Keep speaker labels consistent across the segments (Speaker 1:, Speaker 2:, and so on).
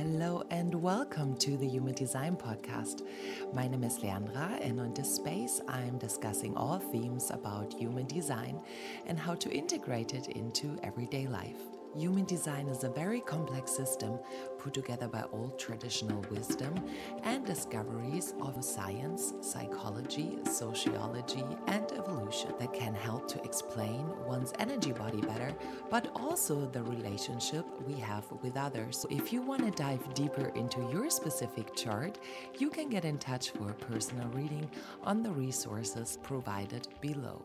Speaker 1: Hello and welcome to the Human Design Podcast. My name is Leandra, and on this space, I'm discussing all themes about human design and how to integrate it into everyday life. Human design is a very complex system put together by old traditional wisdom and discoveries of science, psychology, sociology, and evolution that can help to explain one's energy body better, but also the relationship we have with others. If you want to dive deeper into your specific chart, you can get in touch for a personal reading on the resources provided below.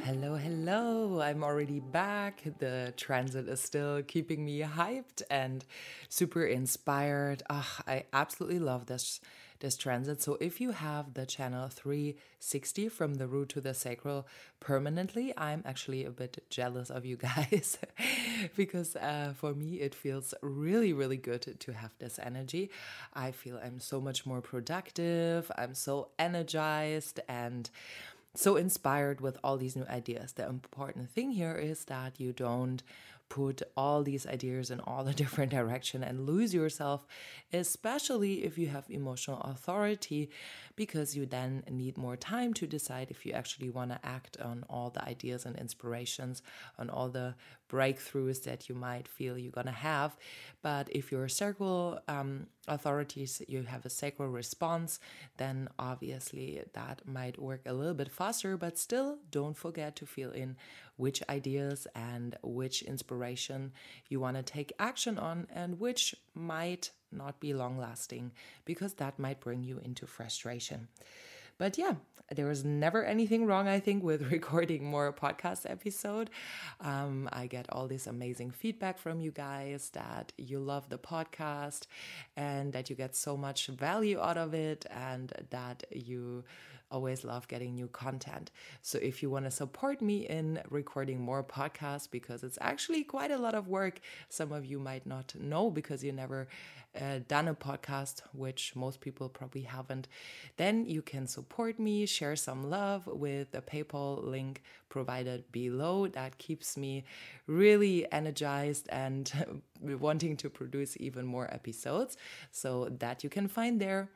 Speaker 1: Hello, hello. I'm already back. The transit is still keeping me hyped and super inspired. Oh, I absolutely love this this transit. So if you have the channel 360 from the root to the sacral permanently, I'm actually a bit jealous of you guys because uh, for me it feels really really good to have this energy. I feel I'm so much more productive. I'm so energized and so inspired with all these new ideas. The important thing here is that you don't put all these ideas in all the different direction and lose yourself especially if you have emotional authority because you then need more time to decide if you actually want to act on all the ideas and inspirations on all the breakthroughs that you might feel you're going to have but if you're sacral um, authorities you have a sacral response then obviously that might work a little bit faster but still don't forget to feel in which ideas and which inspiration you want to take action on and which might not be long lasting because that might bring you into frustration. But yeah, there was never anything wrong, I think, with recording more podcast episode. Um, I get all this amazing feedback from you guys that you love the podcast and that you get so much value out of it and that you always love getting new content. So if you want to support me in recording more podcasts, because it's actually quite a lot of work, some of you might not know because you never uh, done a podcast, which most people probably haven't, then you can support me, share some love with the PayPal link provided below. That keeps me really energized and wanting to produce even more episodes. So that you can find there.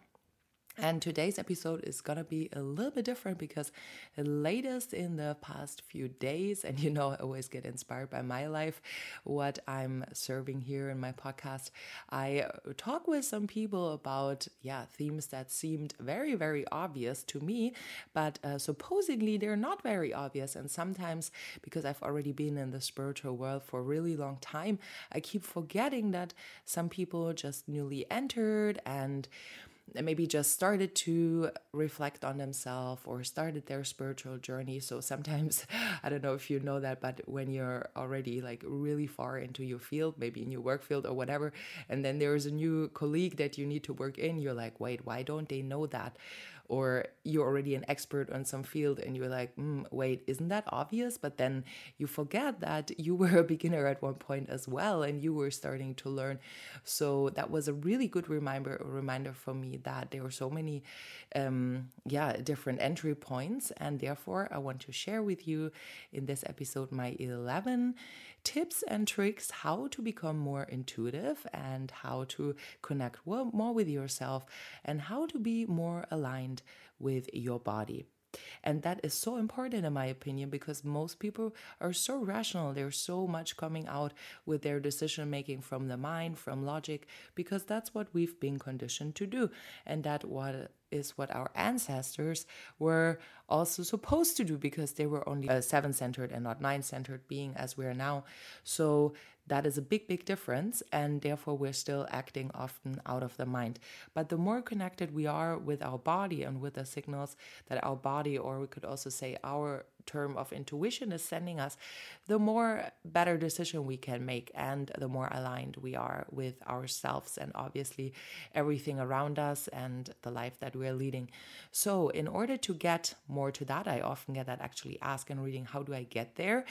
Speaker 1: And today's episode is gonna be a little bit different because the latest in the past few days, and you know, I always get inspired by my life, what I'm serving here in my podcast. I talk with some people about, yeah, themes that seemed very, very obvious to me, but uh, supposedly they're not very obvious. And sometimes, because I've already been in the spiritual world for a really long time, I keep forgetting that some people just newly entered and maybe just started to reflect on themselves or started their spiritual journey. So sometimes, I don't know if you know that, but when you're already like really far into your field, maybe in your work field or whatever, and then there's a new colleague that you need to work in, you're like, wait, why don't they know that? Or you're already an expert on some field and you're like, mm, wait, isn't that obvious? But then you forget that you were a beginner at one point as well and you were starting to learn. So that was a really good reminder reminder for me that there are so many um, yeah, different entry points. And therefore I want to share with you in this episode my 11 tips and tricks how to become more intuitive and how to connect more with yourself and how to be more aligned with your body. And that is so important, in my opinion, because most people are so rational. There's so much coming out with their decision making from the mind, from logic, because that's what we've been conditioned to do. And that what is what our ancestors were also supposed to do because they were only uh, a seven centered and not nine centered being as we are now. So that is a big, big difference. And therefore, we're still acting often out of the mind. But the more connected we are with our body and with the signals that our body, or we could also say our term of intuition is sending us, the more better decision we can make and the more aligned we are with ourselves and obviously everything around us and the life that we're leading. So, in order to get more to that, I often get that actually ask in reading, how do I get there?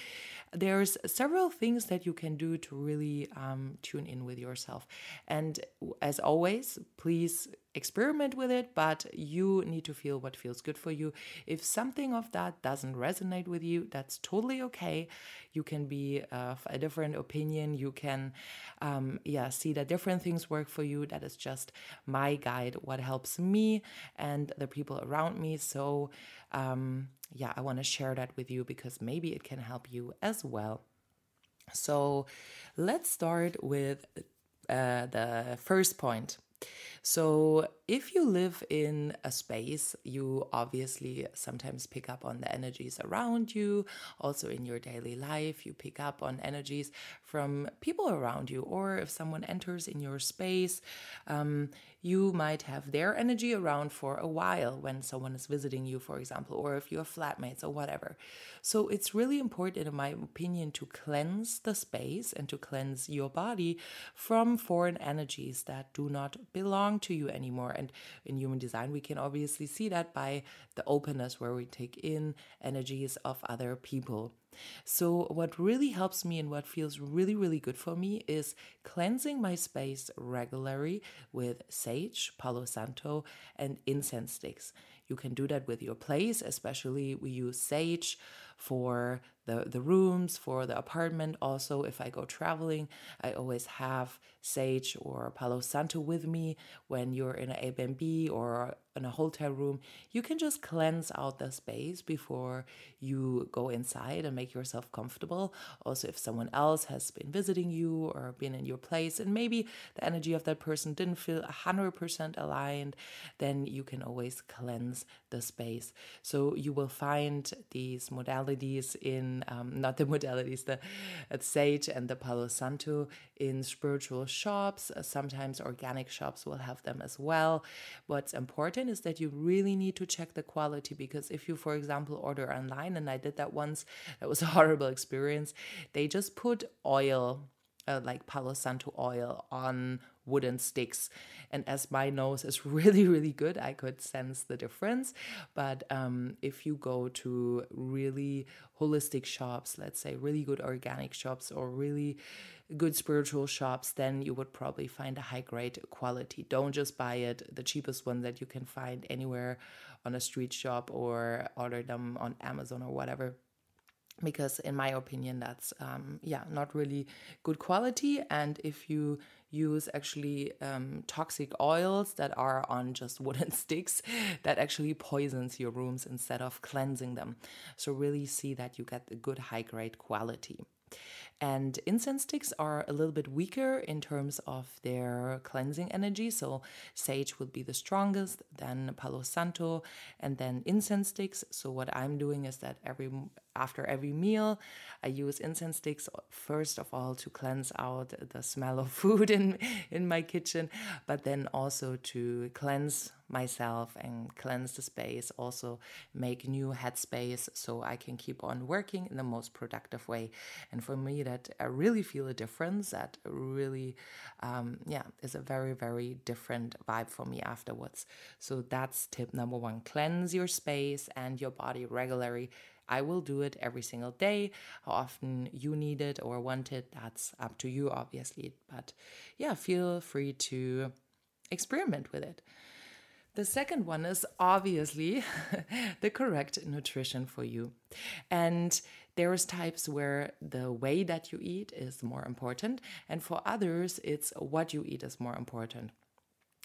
Speaker 1: There's several things that you can do to really um, tune in with yourself. And as always, please experiment with it, but you need to feel what feels good for you. If something of that doesn't resonate with you, that's totally okay. You can be of a different opinion. You can, um, yeah, see that different things work for you. That is just my guide, what helps me and the people around me. So, um, yeah, I want to share that with you because maybe it can help you as well. So, let's start with uh, the first point. So, if you live in a space, you obviously sometimes pick up on the energies around you. Also, in your daily life, you pick up on energies from people around you. Or if someone enters in your space, um, you might have their energy around for a while when someone is visiting you, for example, or if you have flatmates or whatever. So, it's really important, in my opinion, to cleanse the space and to cleanse your body from foreign energies that do not belong to you anymore. And in human design, we can obviously see that by the openness where we take in energies of other people. So, what really helps me and what feels really, really good for me is cleansing my space regularly with sage, Palo Santo, and incense sticks. You can do that with your place, especially we use sage for the, the rooms, for the apartment. Also, if I go traveling, I always have sage or Palo Santo with me when you're in an Airbnb or in a hotel room. You can just cleanse out the space before you go inside and make yourself comfortable. Also, if someone else has been visiting you or been in your place and maybe the energy of that person didn't feel 100% aligned, then you can always cleanse the space. So you will find these modalities in, um, not the modalities, the uh, Sage and the Palo Santo in spiritual shops. Uh, sometimes organic shops will have them as well. What's important is that you really need to check the quality because if you, for example, order online, and I did that once, that was a horrible experience, they just put oil uh, like Palo Santo oil on wooden sticks. And as my nose is really, really good, I could sense the difference. But um, if you go to really holistic shops, let's say really good organic shops or really good spiritual shops, then you would probably find a high grade quality. Don't just buy it, the cheapest one that you can find anywhere on a street shop or order them on Amazon or whatever because in my opinion that's um, yeah not really good quality. And if you use actually um, toxic oils that are on just wooden sticks that actually poisons your rooms instead of cleansing them. So really see that you get a good high grade quality and incense sticks are a little bit weaker in terms of their cleansing energy. So sage would be the strongest, then Palo Santo, and then incense sticks. So what I'm doing is that every after every meal, I use incense sticks first of all to cleanse out the smell of food in in my kitchen, but then also to cleanse myself and cleanse the space, also make new headspace so I can keep on working in the most productive way. And for me, that I really feel a difference. That really, um, yeah, is a very very different vibe for me afterwards. So that's tip number one: cleanse your space and your body regularly I will do it every single day. How often you need it or want it, that's up to you, obviously. But yeah, feel free to experiment with it. The second one is obviously the correct nutrition for you. And there's types where the way that you eat is more important, and for others, it's what you eat is more important.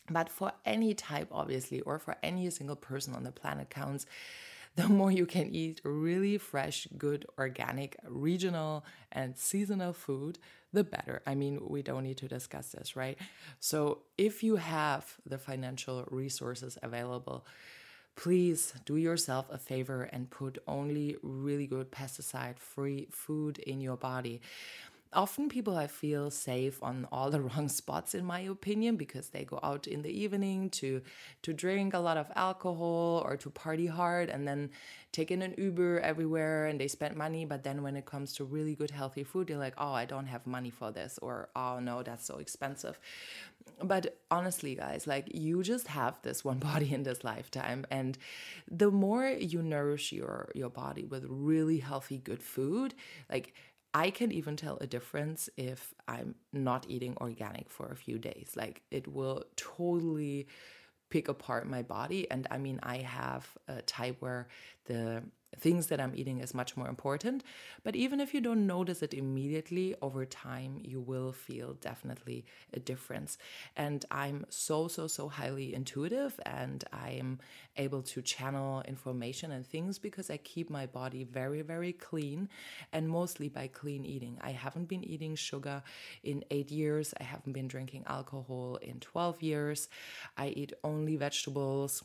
Speaker 1: But for any type, obviously, or for any single person on the planet counts, the more you can eat really fresh, good, organic, regional, and seasonal food, the better. I mean, we don't need to discuss this, right? So, if you have the financial resources available, please do yourself a favor and put only really good pesticide free food in your body often people I feel safe on all the wrong spots in my opinion because they go out in the evening to to drink a lot of alcohol or to party hard and then take in an Uber everywhere and they spend money. But then when it comes to really good healthy food they're like oh I don't have money for this or oh no that's so expensive. But honestly guys like you just have this one body in this lifetime. And the more you nourish your your body with really healthy good food like I can even tell a difference if I'm not eating organic for a few days. Like it will totally pick apart my body. And I mean, I have a type where the things that I'm eating is much more important. But even if you don't notice it immediately, over time, you will feel definitely a difference. And I'm so, so, so highly intuitive and I'm able to channel information and things because I keep my body very, very clean and mostly by clean eating. I haven't been eating sugar in eight years, I haven't been drinking alcohol in 12 years. I eat only vegetables.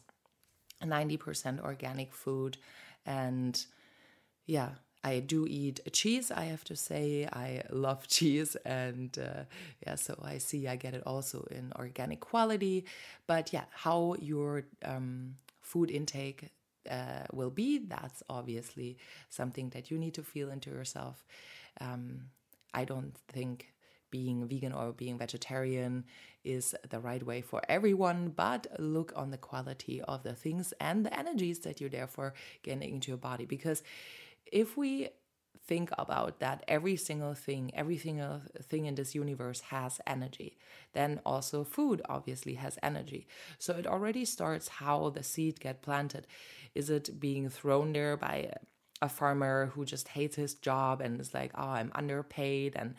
Speaker 1: 90% organic food and yeah, I do eat cheese, I have to say. I love cheese. And uh, yeah, so I see I get it also in organic quality. But yeah, how your um, food intake uh, will be, that's obviously something that you need to feel into yourself. Um, I don't think being vegan or being vegetarian is the right way for everyone, but look on the quality of the things and the energies that you're therefore getting into your body. Because if we think about that every single thing, every single thing in this universe has energy, then also food obviously has energy. So it already starts how the seed get planted. Is it being thrown there by a farmer who just hates his job and is like, oh, I'm underpaid and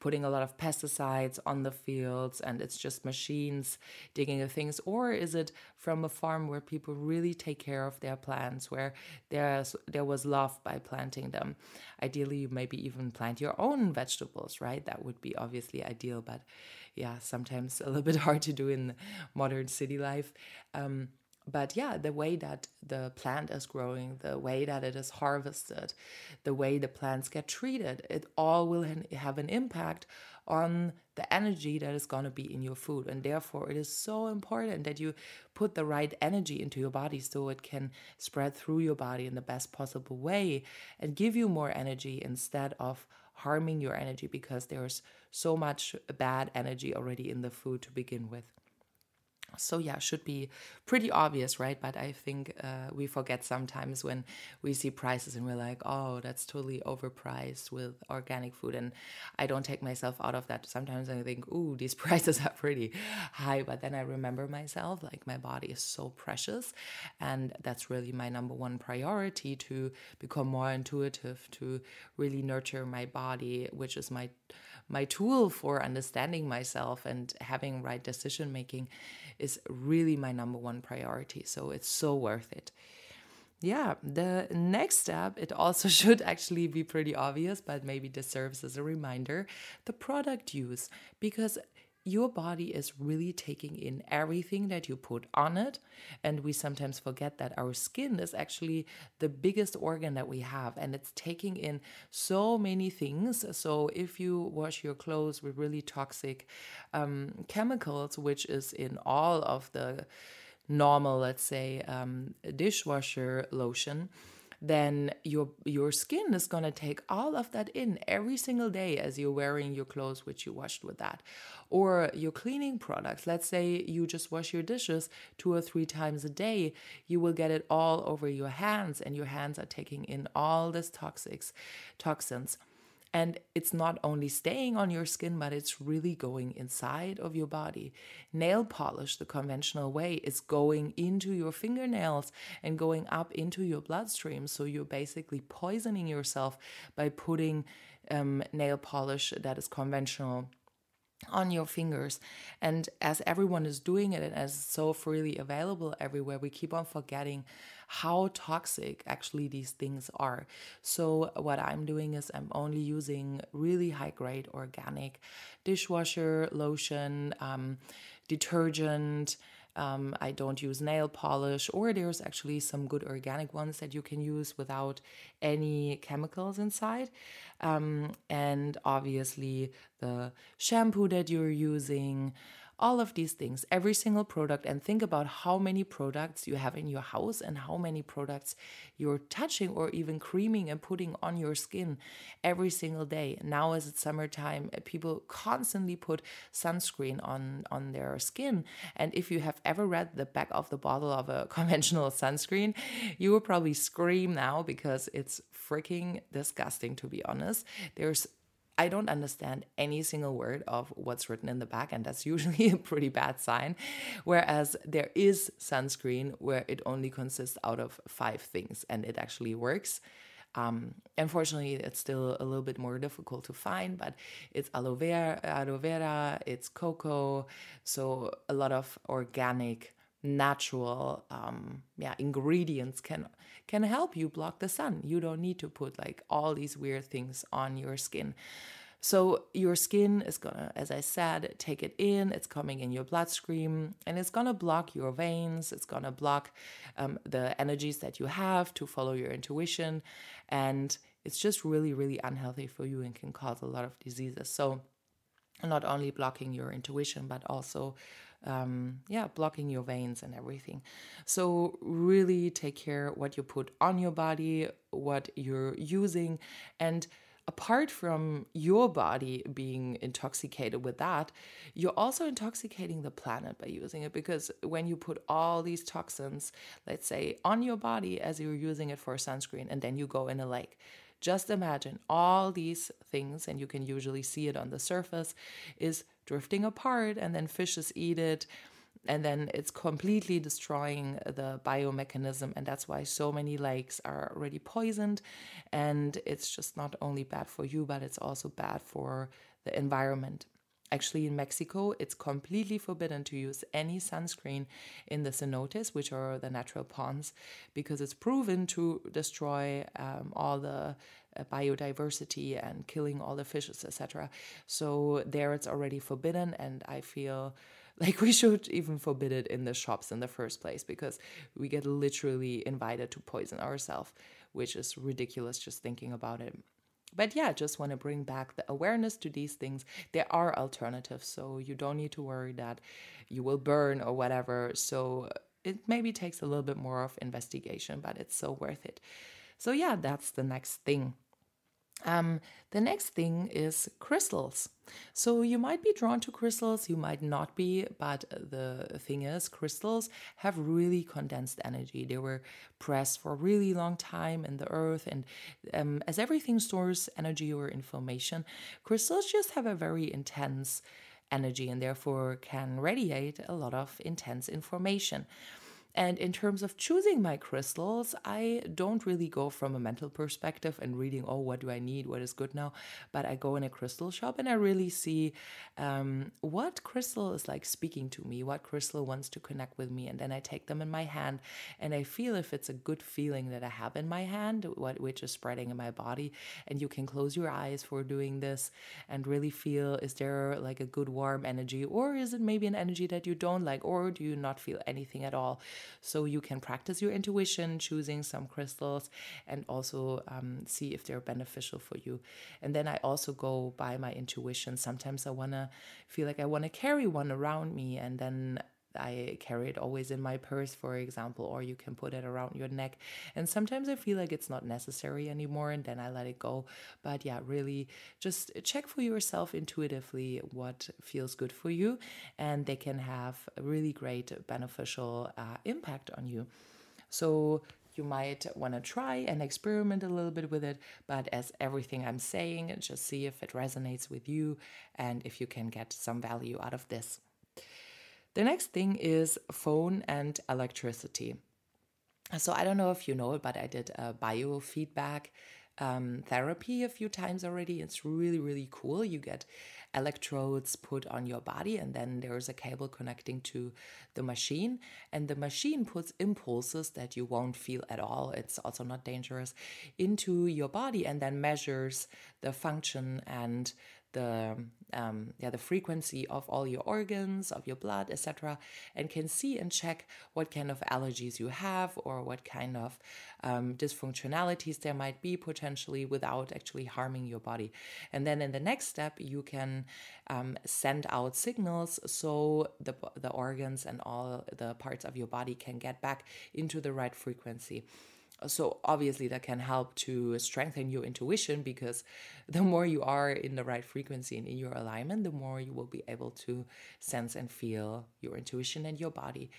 Speaker 1: putting a lot of pesticides on the fields and it's just machines digging the things? Or is it from a farm where people really take care of their plants, where there's, there was love by planting them? Ideally, you maybe even plant your own vegetables, right? That would be obviously ideal, but yeah, sometimes a little bit hard to do in modern city life. Um, but yeah, the way that the plant is growing, the way that it is harvested, the way the plants get treated, it all will have an impact on the energy that is going to be in your food. And therefore, it is so important that you put the right energy into your body so it can spread through your body in the best possible way and give you more energy instead of harming your energy because there's so much bad energy already in the food to begin with. So yeah, should be pretty obvious, right? But I think uh, we forget sometimes when we see prices and we're like, oh, that's totally overpriced with organic food. And I don't take myself out of that. Sometimes I think, ooh, these prices are pretty high. But then I remember myself, like my body is so precious, and that's really my number one priority to become more intuitive, to really nurture my body, which is my my tool for understanding myself and having right decision making is really my number one priority. So it's so worth it. Yeah, the next step, it also should actually be pretty obvious, but maybe this serves as a reminder the product use. Because your body is really taking in everything that you put on it. And we sometimes forget that our skin is actually the biggest organ that we have, and it's taking in so many things. So, if you wash your clothes with really toxic um, chemicals, which is in all of the normal, let's say, um, dishwasher lotion, then your your skin is going to take all of that in every single day as you're wearing your clothes which you washed with that. Or your cleaning products. Let's say you just wash your dishes two or three times a day. You will get it all over your hands and your hands are taking in all this toxics toxins and it's not only staying on your skin, but it's really going inside of your body. Nail polish, the conventional way, is going into your fingernails and going up into your bloodstream. So you're basically poisoning yourself by putting um, nail polish that is conventional on your fingers. And as everyone is doing it and as so freely available everywhere, we keep on forgetting how toxic actually these things are. So, what I'm doing is I'm only using really high grade organic dishwasher lotion, um, detergent. Um, I don't use nail polish, or there's actually some good organic ones that you can use without any chemicals inside. Um, and obviously, the shampoo that you're using, all of these things, every single product, and think about how many products you have in your house and how many products you're touching or even creaming and putting on your skin every single day. Now, as it's summertime, uh, people constantly put sunscreen on, on their skin. And if you have ever read the back of the bottle of a conventional sunscreen, you will probably scream now because it's freaking disgusting, to be honest. There's I don't understand any single word of what's written in the back, and that's usually a pretty bad sign. Whereas there is sunscreen where it only consists out of five things and it actually works. Um, unfortunately, it's still a little bit more difficult to find, but it's aloe vera, aloe vera, it's cocoa, so a lot of organic, natural, um, yeah, ingredients can can help you block the sun. You don't need to put like all these weird things on your skin. So your skin is gonna, as I said, take it in, it's coming in your bloodstream, and it's gonna block your veins, it's gonna block um, the energies that you have to follow your intuition, and it's just really, really unhealthy for you and can cause a lot of diseases. So not only blocking your intuition, but also um, yeah, blocking your veins and everything. So really take care what you put on your body, what you're using, and apart from your body being intoxicated with that, you're also intoxicating the planet by using it because when you put all these toxins, let's say, on your body as you're using it for sunscreen, and then you go in a lake. Just imagine all these things, and you can usually see it on the surface, is drifting apart, and then fishes eat it and then it's completely destroying the biomechanism and that's why so many lakes are already poisoned and it's just not only bad for you but it's also bad for the environment Actually, in Mexico, it's completely forbidden to use any sunscreen in the cenotes, which are the natural ponds, because it's proven to destroy um, all the uh, biodiversity and killing all the fishes, etc. So there, it's already forbidden, and I feel like we should even forbid it in the shops in the first place because we get literally invited to poison ourselves, which is ridiculous just thinking about it. But yeah, just want to bring back the awareness to these things. There are alternatives, so you don't need to worry that you will burn or whatever. So uh, it maybe takes a little bit more of investigation, but it's so worth it. So yeah, that's the next thing um, the next thing is crystals. So you might be drawn to crystals, you might not be, but the thing is, crystals have really condensed energy. They were pressed for a really long time in the earth, and um, as everything stores energy or information, crystals just have a very intense energy and therefore can radiate a lot of intense information. And in terms of choosing my crystals, I don't really go from a mental perspective and reading, oh, what do I need? What is good now? But I go in a crystal shop and I really see um, what crystal is like speaking to me, what crystal wants to connect with me. And then I take them in my hand and I feel if it's a good feeling that I have in my hand, what, which is spreading in my body. And you can close your eyes for doing this and really feel is there like a good warm energy or is it maybe an energy that you don't like or do you not feel anything at all? So you can practice your intuition, choosing some crystals, and also um, see if they're beneficial for you. And then I also go by my intuition. Sometimes I want to feel like I want to carry one around me, and then I carry it always in my purse, for example, or you can put it around your neck. And sometimes I feel like it's not necessary anymore and then I let it go. But yeah, really just check for yourself intuitively what feels good for you, and they can have a really great beneficial uh, impact on you. So you might want to try and experiment a little bit with it, but as everything I'm saying, just see if it resonates with you and if you can get some value out of this. The next thing is phone and electricity. So I don't know if you know it, but I did a biofeedback um, therapy a few times already. It's really, really cool. You get electrodes put on your body, and then there's a cable connecting to the machine. And the machine puts impulses that you won't feel at all. It's also not dangerous into your body and then measures the function and the um, yeah the frequency of all your organs of your blood etc and can see and check what kind of allergies you have or what kind of um, dysfunctionalities there might be potentially without actually harming your body. And then in the next step you can um, send out signals so the, the organs and all the parts of your body can get back into the right frequency so obviously that can help to strengthen your intuition because the more you are in the right frequency and in your alignment the more you will be able to sense and feel your intuition and your body.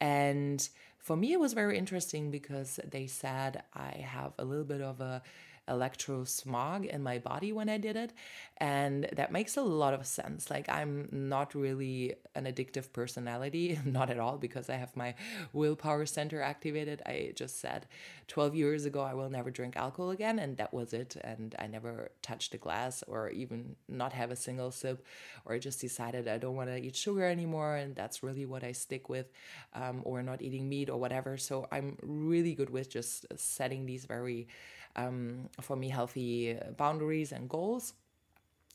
Speaker 1: And for me it was very interesting because they said i have a little bit of a electro smog in my body when I did it. And that makes a lot of sense. Like, I'm not really an addictive personality, not at all, because I have my willpower center activated. I just said 12 years ago, I will never drink alcohol again. And that was it. And I never touched a glass or even not have a single sip, or I just decided I don't want to eat sugar anymore. And that's really what I stick with, um, or not eating meat or whatever. So I'm really good with just setting these very, um, for me, healthy boundaries and goals.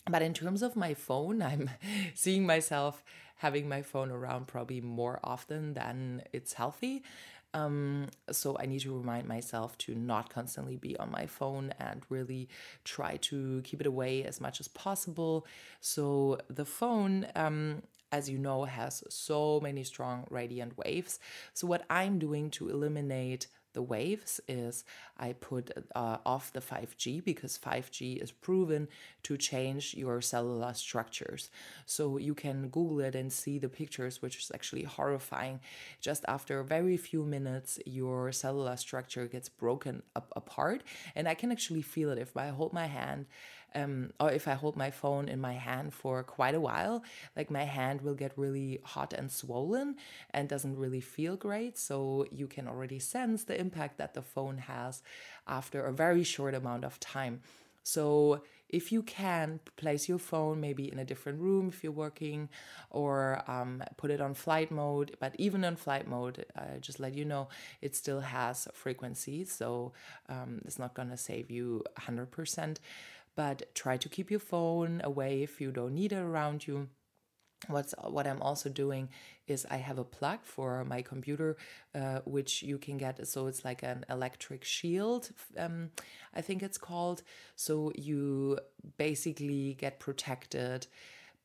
Speaker 1: But in terms of my phone, I'm seeing myself having my phone around probably more often than it's healthy. Um, so I need to remind myself to not constantly be on my phone and really try to keep it away as much as possible. So the phone, um, as you know, has so many strong radiant waves. So what I'm doing to eliminate the waves is I put uh, off the 5G because 5G is proven to change your cellular structures. So you can Google it and see the pictures, which is actually horrifying. Just after very few minutes, your cellular structure gets broken up apart. And I can actually feel it if I hold my hand um, or if I hold my phone in my hand for quite a while, like my hand will get really hot and swollen and doesn't really feel great. So you can already sense the impact that the phone has after a very short amount of time. So if you can place your phone maybe in a different room if you're working or um, put it on flight mode but even on flight mode uh, just let you know it still has frequencies so um, it's not going to save you 100% but try to keep your phone away if you don't need it around you. What's what i'm also doing is i have a plug for my computer uh, which you can get. So it's like an electric shield um, i think it's called. So you basically get protected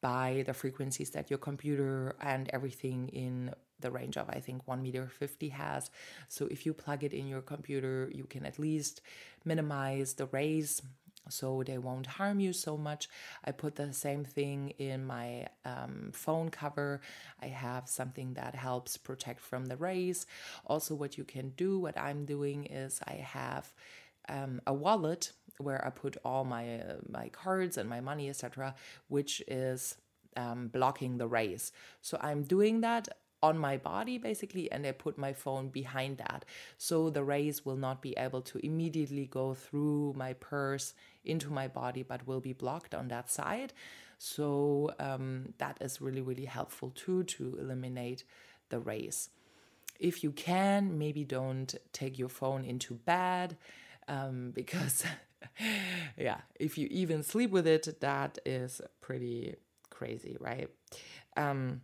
Speaker 1: by the frequencies that your computer and everything in the range of i think 1 meter 50 has. So if you plug it in your computer you can at least minimize the rays so they won't harm you so much. I put the same thing in my um, phone cover. I have something that helps protect from the rays. Also, what you can do, what I'm doing is I have um, a wallet where I put all my uh, my cards and my money, etc., which is um, blocking the rays. So I'm doing that on my body basically and I put my phone behind that. So the rays will not be able to immediately go through my purse into my body but will be blocked on that side. So um, that is really really helpful too to eliminate the rays. If you can maybe don't take your phone into bed um, because yeah if you even sleep with it that is pretty crazy right? Um,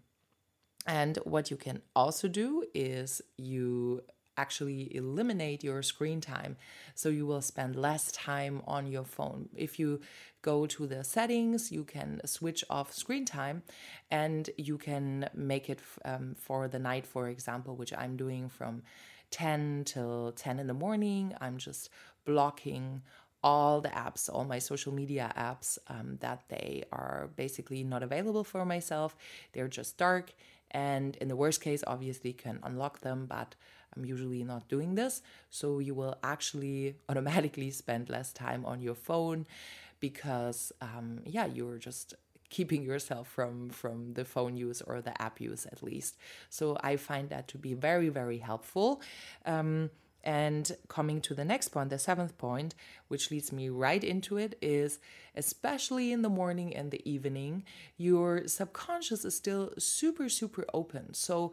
Speaker 1: and what you can also do is you actually eliminate your screen time. So you will spend less time on your phone. If you go to the settings, you can switch off screen time and you can make it um, for the night, for example, which I'm doing from 10 till 10 in the morning. I'm just blocking all the apps, all my social media apps, um, that they are basically not available for myself. They're just dark and in the worst case obviously can unlock them but i'm usually not doing this. So you will actually automatically spend less time on your phone because um, yeah you're just keeping yourself from from the phone use or the app use at least. So i find that to be very very helpful. Um, and coming to the next point, the seventh point, which leads me right into it, is especially in the morning and the evening, your subconscious is still super, super open. So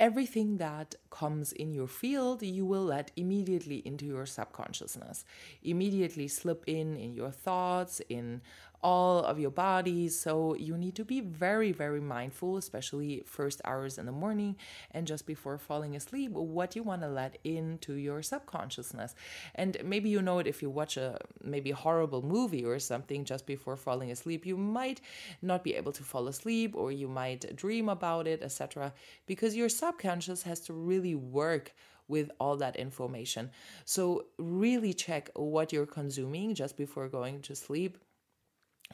Speaker 1: everything that comes in your field, you will let immediately into your subconsciousness, immediately slip in in your thoughts, in all of your body. So you need to be very, very mindful, especially first hours in the morning and just before falling asleep, what you want to let into your subconsciousness. And maybe you know it if you watch a maybe horrible movie or something just before falling asleep, you might not be able to fall asleep or you might dream about it, etc. Because your subconscious has to really work with all that information. So, really check what you're consuming just before going to sleep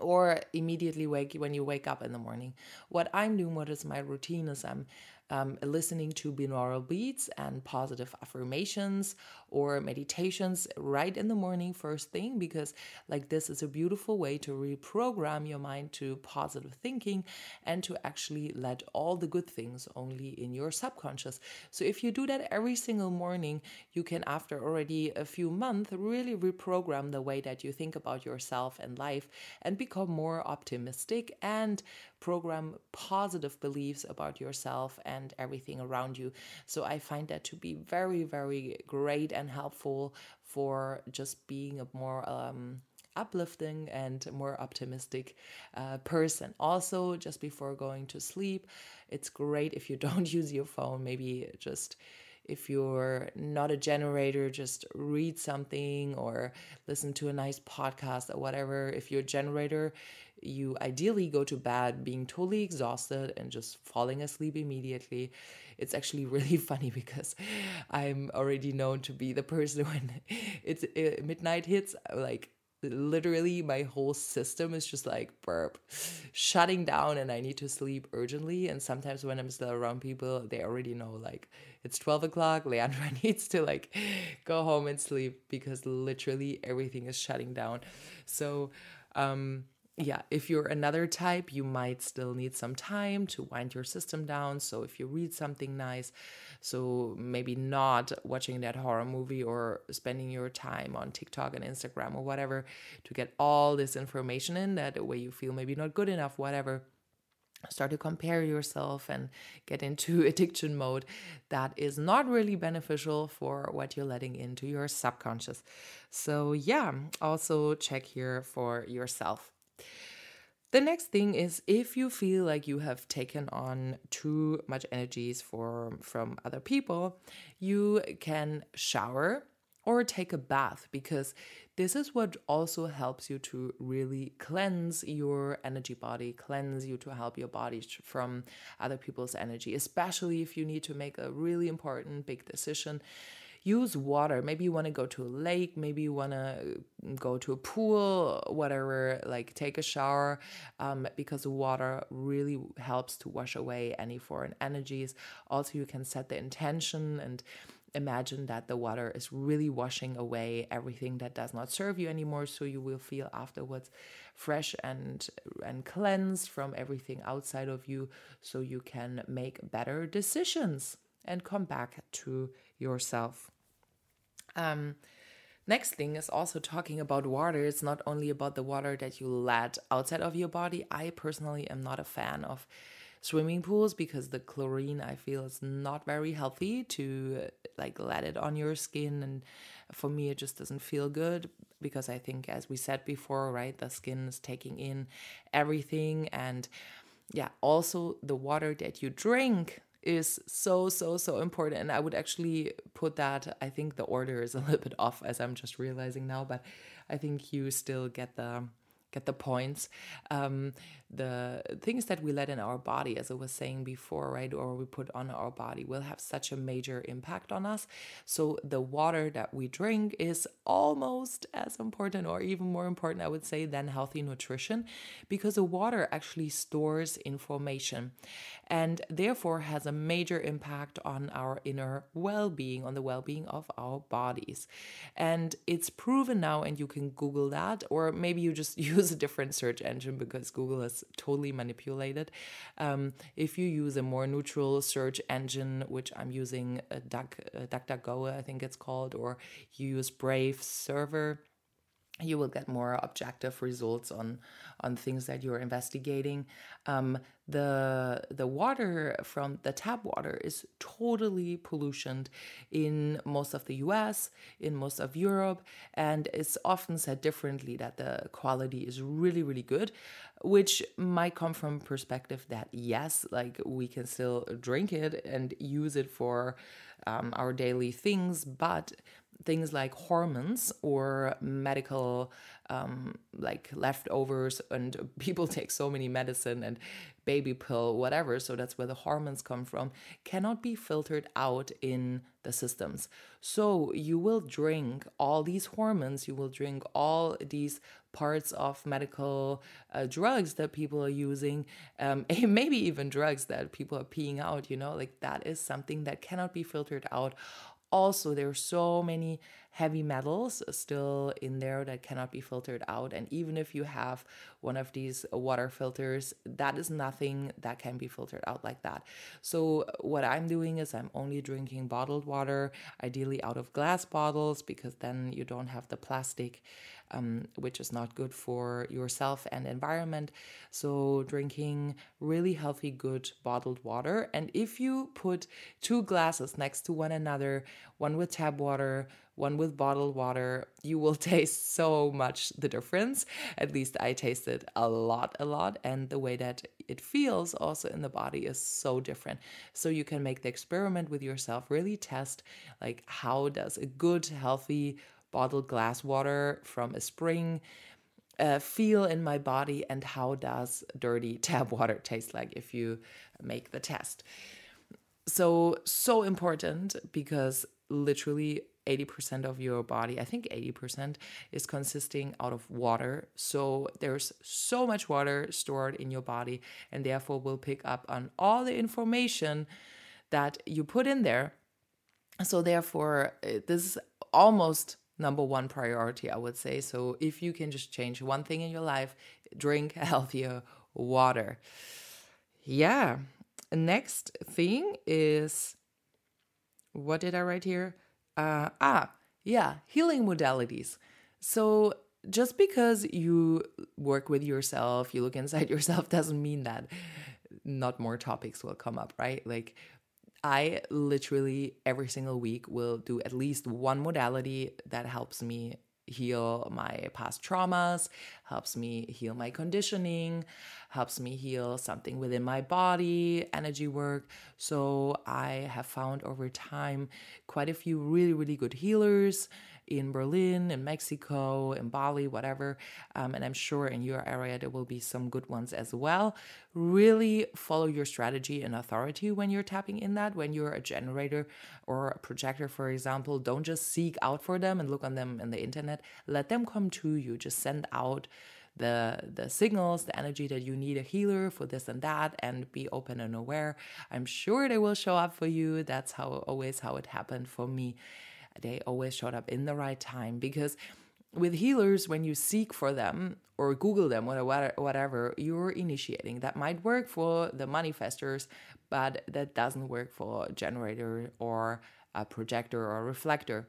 Speaker 1: or immediately wake when you wake up in the morning. What i'm doing what is my routine is i'm um, listening to binaural beats and positive affirmations or meditations right in the morning first thing because like this is a beautiful way to reprogram your mind to positive thinking and to actually let all the good things only in your subconscious. So if you do that every single morning you can after already a few months really reprogram the way that you think about yourself and life and become more optimistic and program positive beliefs about yourself and everything around you. So I find that to be very, very great and helpful for just being a more um, uplifting and more optimistic uh, person. Also, just before going to sleep, it's great if you don't use your phone, maybe just if you're not a generator, just read something or listen to a nice podcast or whatever. If you're a generator, you ideally go to bed being totally exhausted and just falling asleep immediately. It's actually really funny because I'm already known to be the person when it's uh, midnight hits, like literally my whole system is just like burp shutting down and i need to sleep urgently and sometimes when i'm still around people they already know like it's 12 o'clock leandra needs to like go home and sleep because literally everything is shutting down so um yeah, if you're another type, you might still need some time to wind your system down. So if you read something nice, so maybe not watching that horror movie or spending your time on TikTok and Instagram or whatever to get all this information in that way you feel maybe not good enough, whatever. Start to compare yourself and get into addiction mode. That is not really beneficial for what you're letting into your subconscious. So, yeah, also check here for yourself. The next thing is if you feel like you have taken on too much energies for from other people, you can shower or take a bath because this is what also helps you to really cleanse your energy body, cleanse you to help your body from other people's energy, especially if you need to make a really important big decision use water. Maybe you want to go to a lake, maybe you want to go to a pool, whatever, like take a shower, um, because water really helps to wash away any foreign energies. Also, you can set the intention and imagine that the water is really washing away everything that does not serve you anymore so you will feel afterwards fresh and and cleansed from everything outside of you so you can make better decisions and come back to yourself um, next thing is also talking about water. It's not only about the water that you let outside of your body. I personally am not a fan of swimming pools because the chlorine I feel is not very healthy to like let it on your skin and for me it just doesn't feel good because I think as we said before right the skin is taking in everything and yeah also the water that you drink is so so so important and i would actually put that i think the order is a little bit off as i'm just realizing now but i think you still get the get the points. Um, the things that we let in our body, as I was saying before, right, or we put on our body, will have such a major impact on us. So the water that we drink is almost as important, or even more important, I would say, than healthy nutrition, because the water actually stores information and therefore has a major impact on our inner well being, on the well being of our bodies. And it's proven now, and you can Google that, or maybe you just use a different search engine because Google totally manipulated. Um, if you use a more neutral search engine, which I'm using, a Duck, a DuckDuckGo, I think it's called, or you use Brave Server you will get more objective results on on things that you're investigating. Um, the the water from the tap water is totally pollutioned in most of the U.S., in most of Europe, and it's often said differently that the quality is really really good, which might come from perspective that yes, like we can still drink it and use it for um, our daily things, but things like hormones or medical um, like leftovers and people take so many medicine and baby pill whatever so that's where the hormones come from cannot be filtered out in the systems. So you will drink all these hormones you will drink all these parts of medical uh, drugs that people are using um, maybe even drugs that people are peeing out you know like that is something that cannot be filtered out also there are so many heavy metals still in there that cannot be filtered out. And even if you have one of these water filters that is nothing that can be filtered out like that. So what i'm doing is i'm only drinking bottled water ideally out of glass bottles because then you don't have the plastic um, which is not good for yourself and environment. So drinking really healthy, good bottled water. And if you put two glasses next to one another, one with tap water, one with bottled water, you will taste so much the difference. At least I tasted a lot, a lot. And the way that it feels also in the body is so different. So you can make the experiment with yourself, really test like how does a good, healthy bottled glass water from a spring uh, feel in my body and how does dirty tap water taste like if you make the test. So so important because literally 80% of your body i think 80% is consisting out of water. So there's so much water stored in your body and therefore will pick up on all the information that you put in there. So therefore this is almost number one priority, I would say. So if you can just change one thing in your life, drink healthier water. Yeah. Next thing is what did I write here? Uh, ah, yeah, healing modalities. So just because you work with yourself, you look inside yourself, doesn't mean that not more topics will come up, right? Like I literally every single week will do at least one modality that helps me heal my past traumas, helps me heal my conditioning, helps me heal something within my body, energy work. So I have found over time quite a few really, really good healers in Berlin, in Mexico, in Bali, whatever. Um, and I'm sure in your area there will be some good ones as well. Really follow your strategy and authority when you're tapping in that. When you're a generator or a projector, for example, don't just seek out for them and look on them in the internet. Let them come to you. Just send out the the signals the energy that you need a healer for this and that and be open and aware i'm sure they will show up for you that's how always how it happened for me they always showed up in the right time because with healers when you seek for them or google them or whatever you're initiating. That might work for the manifestors but that doesn't work for a generator or a projector or a reflector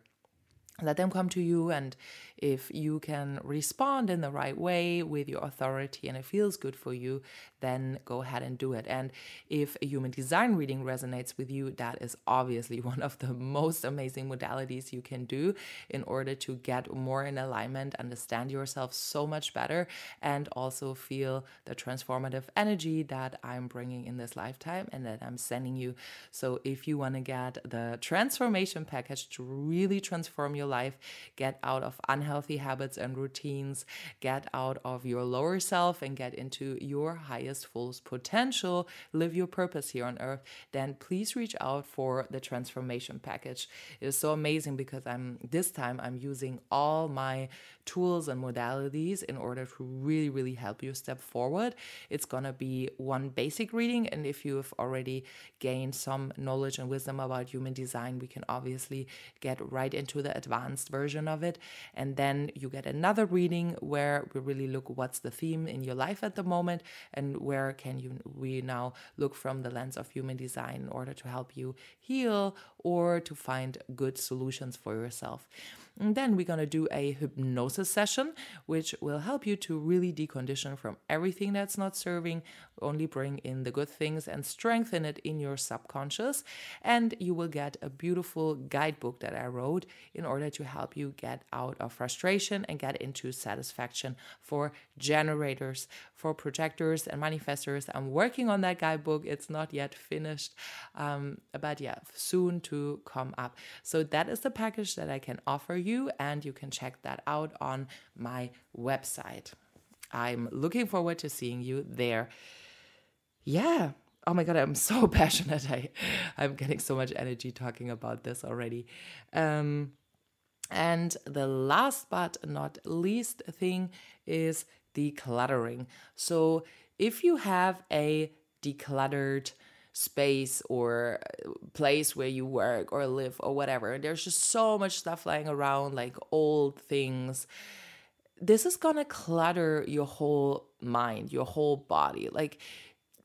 Speaker 1: let them come to you and if you can respond in the right way with your authority and it feels good for you then go ahead and do it. And if a human design reading resonates with you that is obviously one of the most amazing modalities you can do in order to get more in alignment understand yourself so much better and also feel the transformative energy that i'm bringing in this lifetime and that i'm sending you. So if you want to get the transformation package to really transform your life, get out of unhealthy habits and routines, get out of your lower self and get into your highest, fullest potential, live your purpose here on earth, then please reach out for the transformation package. It is so amazing because I'm this time I'm using all my tools and modalities in order to really, really help you step forward. It's gonna be one basic reading, and if you have already gained some knowledge and wisdom about human design, we can obviously get right into the advanced version of it. And then you get another reading where we really look what's the theme in your life at the moment and where can you we now look from the lens of human design in order to help you heal or to find good solutions for yourself. And then we're going to do a hypnosis session, which will help you to really decondition from everything that's not serving, only bring in the good things and strengthen it in your subconscious. And you will get a beautiful guidebook that I wrote in order to help you get out of frustration and get into satisfaction for generators, for projectors and manifestors. I'm working on that guidebook. It's not yet finished, um, but yeah, soon to come up. So that is the package that I can offer you, and you can check that out on my website. I'm looking forward to seeing you there. Yeah. Oh my god, I'm so passionate. I, I'm getting so much energy talking about this already. Um, and the last but not least thing is decluttering. So if you have a decluttered space or uh, place where you work or live or whatever. There's just so much stuff lying around, like old things. This is gonna clutter your whole mind, your whole body. Like,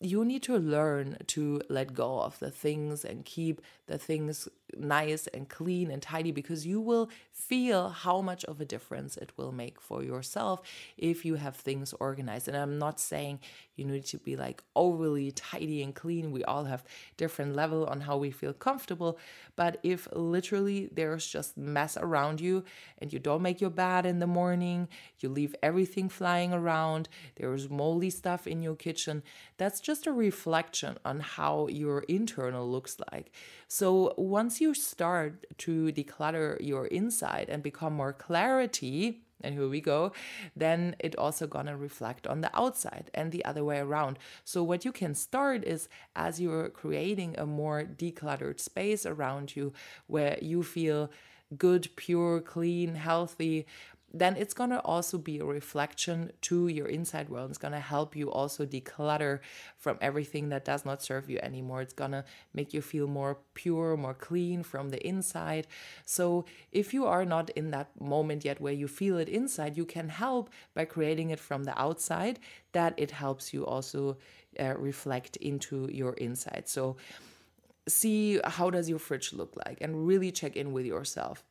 Speaker 1: you need to learn to let go of the things and keep the things nice and clean and tidy because you will feel how much of a difference it will make for yourself if you have things organized. And I'm not saying you need to be like overly tidy and clean. We all have different level on how we feel comfortable, but if literally there's just mess around you and you don't make your bed in the morning, you leave everything flying around, there's moldy stuff in your kitchen, that's just a reflection on how your internal looks like. So once you start to declutter your inside and become more clarity, and here we go, then it also gonna reflect on the outside and the other way around. So what you can start is as you're creating a more decluttered space around you where you feel good, pure, clean, healthy, then it's going to also be a reflection to your inside world. It's going to help you also declutter from everything that does not serve you anymore. It's going to make you feel more pure, more clean from the inside. So, if you are not in that moment yet where you feel it inside, you can help by creating it from the outside, that it helps you also uh, reflect into your inside. So, see how does your fridge look like and really check in with yourself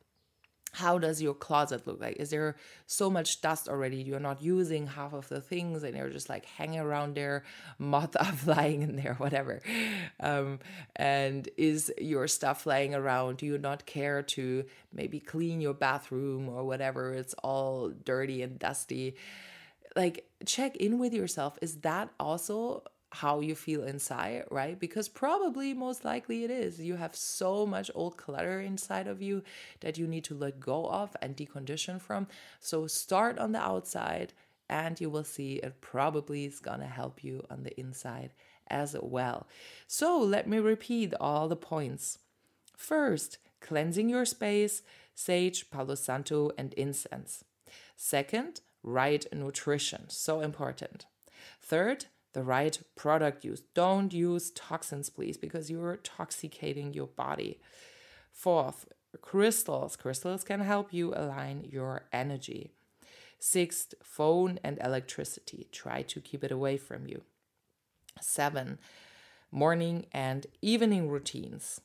Speaker 1: how does your closet look like? Is there so much dust already? You're not using half of the things and you're just like hanging around there, moth are flying in there, whatever. Um, and is your stuff laying around? Do you not care to maybe clean your bathroom or whatever? It's all dirty and dusty. Like, check in with yourself. Is that also how you feel inside, right? Because probably most likely it is. You have so much old clutter inside of you that you need to let go of and decondition from. So start on the outside and you will see it probably is gonna help you on the inside as well. So let me repeat all the points. First, cleansing your space, sage, palo santo, and incense. Second, right nutrition, so important. Third, the right product use. Don't use toxins, please, because you're toxicating your body. Fourth, crystals. Crystals can help you align your energy. Sixth, phone and electricity. Try to keep it away from you. Seven, morning and evening routines.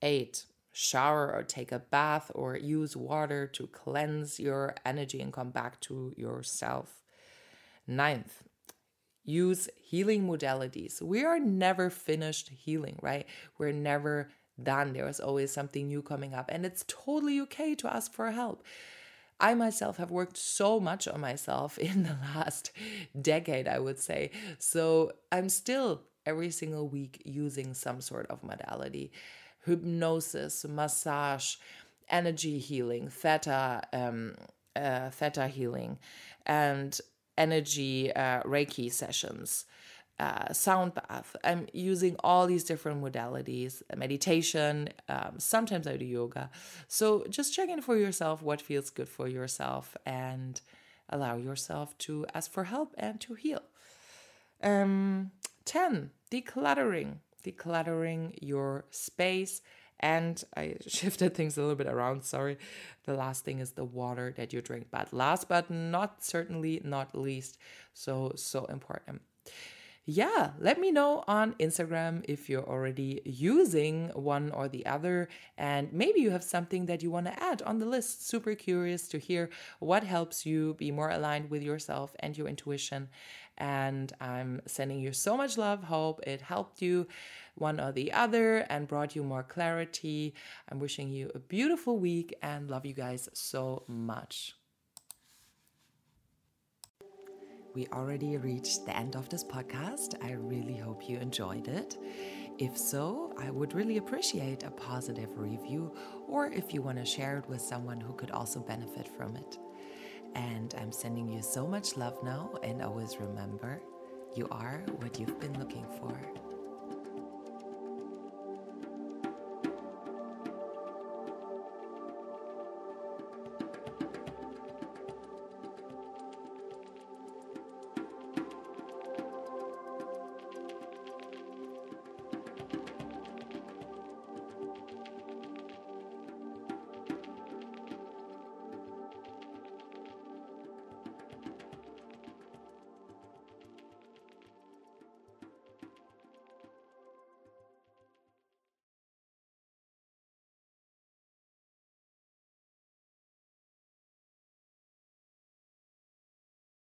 Speaker 1: Eight, shower or take a bath or use water to cleanse your energy and come back to yourself. Ninth, use healing modalities. We are never finished healing, right? We're never done. There is always something new coming up, and it's totally okay to ask for help. I myself have worked so much on myself in the last decade, I would say. So I'm still every single week using some sort of modality hypnosis, massage, energy healing, theta, um, uh, theta healing, and energy uh, Reiki sessions, uh, sound bath. I'm using all these different modalities, meditation. Um, sometimes I do yoga. So just check in for yourself what feels good for yourself and allow yourself to ask for help and to heal. Um, 10. Decluttering. Decluttering your space and I shifted things a little bit around, sorry. The last thing is the water that you drink. But last but not certainly not least, so, so important. Yeah, let me know on Instagram if you're already using one or the other, and maybe you have something that you want to add on the list. Super curious to hear what helps you be more aligned with yourself and your intuition. And I'm sending you so much love. Hope it helped you one or the other and brought you more clarity. I'm wishing you a beautiful week and love you guys so much. We already reached the end of this podcast. I really hope you enjoyed it. If so, I would really appreciate a positive review or if you want to share it with someone who could also benefit from it. And I'm sending you so much love now, and always remember you are what you've been looking for.